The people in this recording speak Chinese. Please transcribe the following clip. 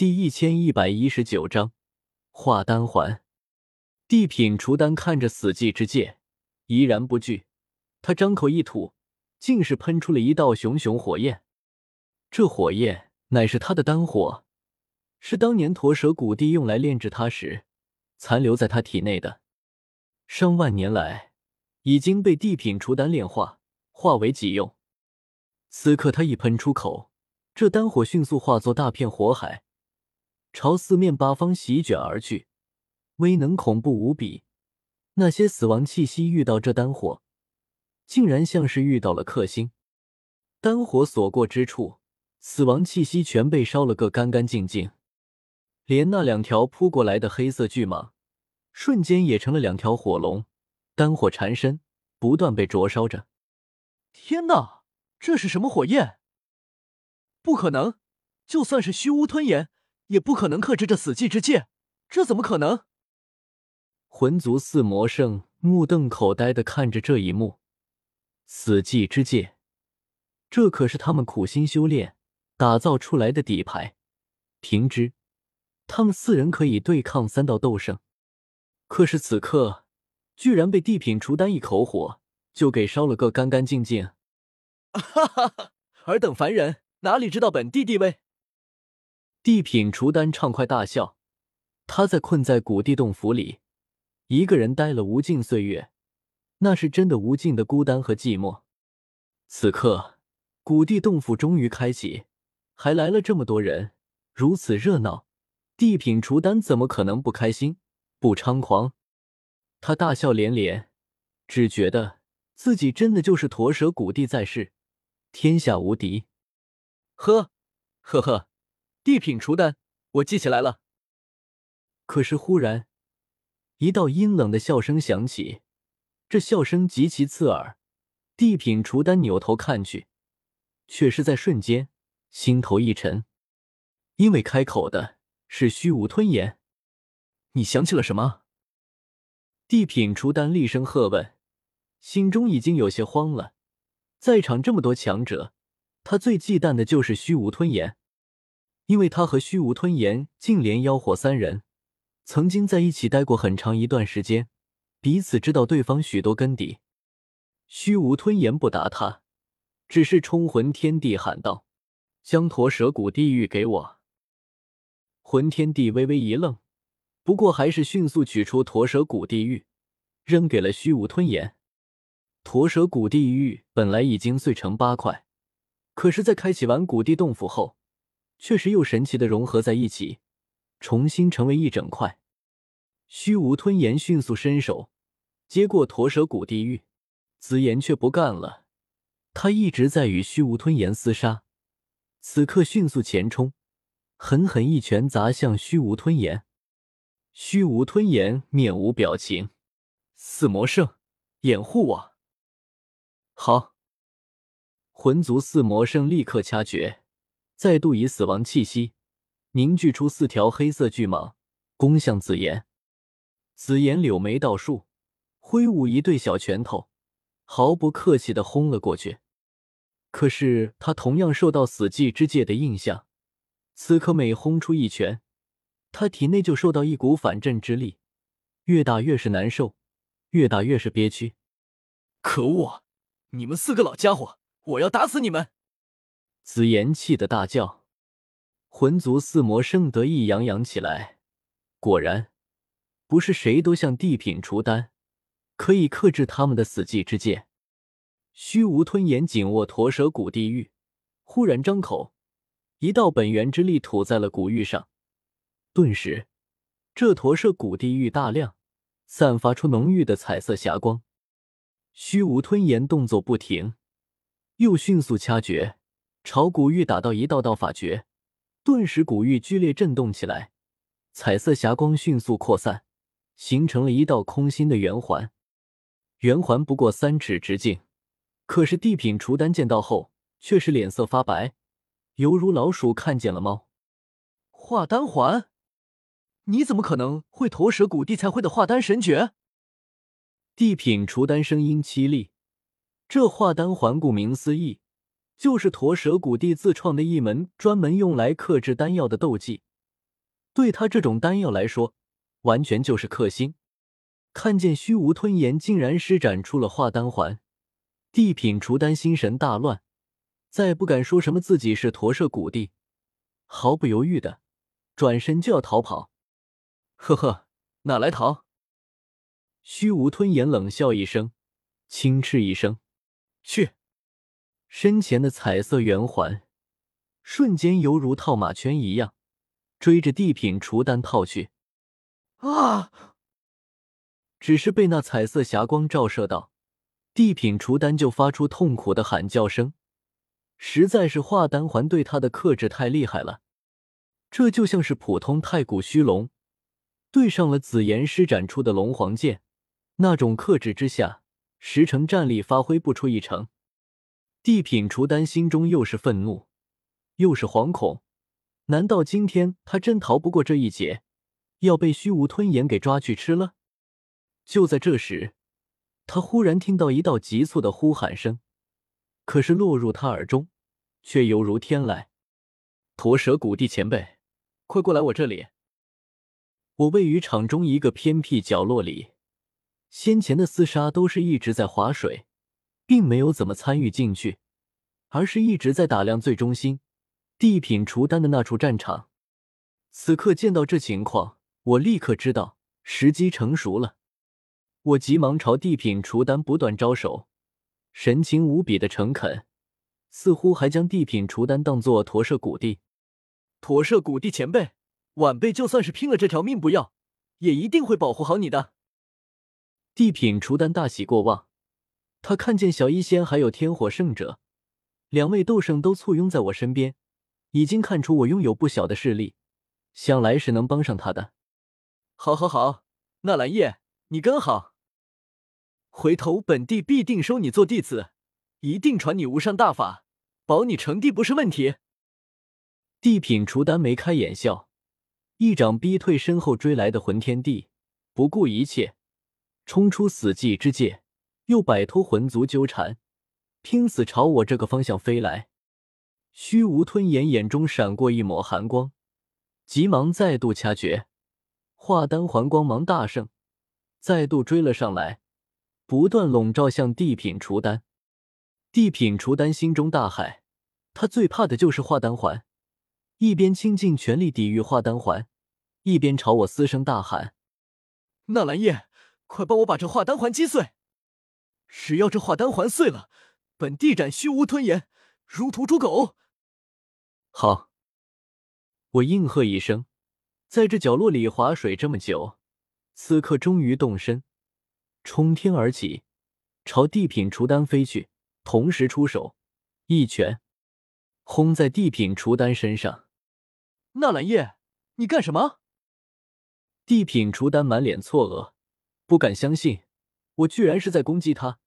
第一千一百一十九章化丹环。地品除丹看着死寂之界，怡然不惧。他张口一吐，竟是喷出了一道熊熊火焰。这火焰乃是他的丹火，是当年驼蛇古帝用来炼制他时残留在他体内的。上万年来，已经被地品除丹炼化，化为己用。此刻他一喷出口，这丹火迅速化作大片火海。朝四面八方席卷而去，威能恐怖无比。那些死亡气息遇到这丹火，竟然像是遇到了克星。丹火所过之处，死亡气息全被烧了个干干净净。连那两条扑过来的黑色巨蟒，瞬间也成了两条火龙，丹火缠身，不断被灼烧着。天哪，这是什么火焰？不可能！就算是虚无吞炎。也不可能克制这死寂之界，这怎么可能？魂族四魔圣目瞪口呆的看着这一幕，死寂之界，这可是他们苦心修炼打造出来的底牌，凭之，他们四人可以对抗三道斗圣。可是此刻，居然被地品除丹一口火就给烧了个干干净净。哈哈哈！尔等凡人哪里知道本帝地位？地品除丹畅快大笑，他在困在古地洞府里，一个人待了无尽岁月，那是真的无尽的孤单和寂寞。此刻，古地洞府终于开启，还来了这么多人，如此热闹，地品除丹怎么可能不开心、不猖狂？他大笑连连，只觉得自己真的就是驼蛇古帝在世，天下无敌。呵，呵呵。地品除丹，我记起来了。可是忽然，一道阴冷的笑声响起，这笑声极其刺耳。地品除丹扭头看去，却是在瞬间心头一沉，因为开口的是虚无吞炎。你想起了什么？地品除丹厉声喝问，心中已经有些慌了。在场这么多强者，他最忌惮的就是虚无吞炎。因为他和虚无吞炎、净莲妖火三人曾经在一起待过很长一段时间，彼此知道对方许多根底。虚无吞炎不答他，只是冲魂天地喊道：“将驼蛇骨地狱给我！”魂天帝微微一愣，不过还是迅速取出驼蛇骨地狱，扔给了虚无吞炎。驼蛇骨地狱本来已经碎成八块，可是，在开启完古地洞府后。却是又神奇的融合在一起，重新成为一整块。虚无吞炎迅速伸手接过驼蛇骨地狱，紫炎却不干了。他一直在与虚无吞炎厮杀，此刻迅速前冲，狠狠一拳砸向虚无吞炎。虚无吞炎面无表情，四魔圣掩护我。好，魂族四魔圣立刻掐诀。再度以死亡气息凝聚出四条黑色巨蟒，攻向紫妍。紫妍柳眉倒竖，挥舞一对小拳头，毫不客气的轰了过去。可是他同样受到死寂之界的印象，此刻每轰出一拳，他体内就受到一股反震之力，越打越是难受，越打越是憋屈。可恶！你们四个老家伙，我要打死你们！紫炎气得大叫，魂族四魔圣得意洋洋起来。果然，不是谁都像地品除丹，可以克制他们的死寂之剑。虚无吞炎紧握驼蛇骨地狱，忽然张口，一道本源之力吐在了古玉上，顿时，这驼蛇骨地狱大亮，散发出浓郁的彩色霞光。虚无吞炎动作不停，又迅速掐诀。朝古玉打到一道道法诀，顿时古玉剧烈震动起来，彩色霞光迅速扩散，形成了一道空心的圆环。圆环不过三尺直径，可是地品除丹见到后却是脸色发白，犹如老鼠看见了猫。化丹环？你怎么可能会驼蛇古帝才会的化丹神诀？地品除丹声音凄厉，这化丹环顾名思义。就是驼蛇古帝自创的一门专门用来克制丹药的斗技，对他这种丹药来说，完全就是克星。看见虚无吞炎竟然施展出了化丹环，地品除丹心神大乱，再不敢说什么自己是驼舍古帝，毫不犹豫的转身就要逃跑。呵呵，哪来逃？虚无吞炎冷笑一声，轻斥一声：“去！”身前的彩色圆环瞬间犹如套马圈一样，追着地品除丹套去。啊！只是被那彩色霞光照射到，地品除丹就发出痛苦的喊叫声。实在是化丹环对他的克制太厉害了，这就像是普通太古虚龙对上了紫炎施展出的龙皇剑，那种克制之下，十成战力发挥不出一成。地品除丹心中又是愤怒，又是惶恐，难道今天他真逃不过这一劫，要被虚无吞炎给抓去吃了？就在这时，他忽然听到一道急促的呼喊声，可是落入他耳中，却犹如天籁。驼蛇谷地前辈，快过来我这里！我位于场中一个偏僻角落里，先前的厮杀都是一直在划水，并没有怎么参与进去，而是一直在打量最中心地品除丹的那处战场。此刻见到这情况，我立刻知道时机成熟了。我急忙朝地品除丹不断招手，神情无比的诚恳，似乎还将地品除丹当做驼舍古帝。驼舍古帝前辈，晚辈就算是拼了这条命不要，也一定会保护好你的。地品除丹大喜过望，他看见小医仙还有天火圣者两位斗圣都簇拥在我身边，已经看出我拥有不小的势力，想来是能帮上他的。好，好，好，纳兰叶，你真好。回头本帝必定收你做弟子，一定传你无上大法，保你成帝不是问题。地品除丹眉开眼笑，一掌逼退身后追来的魂天帝，不顾一切冲出死寂之界，又摆脱魂族纠缠，拼死朝我这个方向飞来。虚无吞炎眼中闪过一抹寒光，急忙再度掐诀，化丹环光芒大盛，再度追了上来。不断笼罩向地品除丹，地品除丹心中大骇，他最怕的就是化丹环，一边倾尽全力抵御化丹环，一边朝我嘶声大喊：“纳兰叶，快帮我把这化丹环击碎！只要这化丹环碎了，本地斩虚无吞炎，如屠猪狗！”好，我应和一声，在这角落里划水这么久，此刻终于动身。冲天而起，朝地品除丹飞去，同时出手，一拳轰在地品除丹身上。纳兰叶，你干什么？地品除丹满脸错愕，不敢相信，我居然是在攻击他。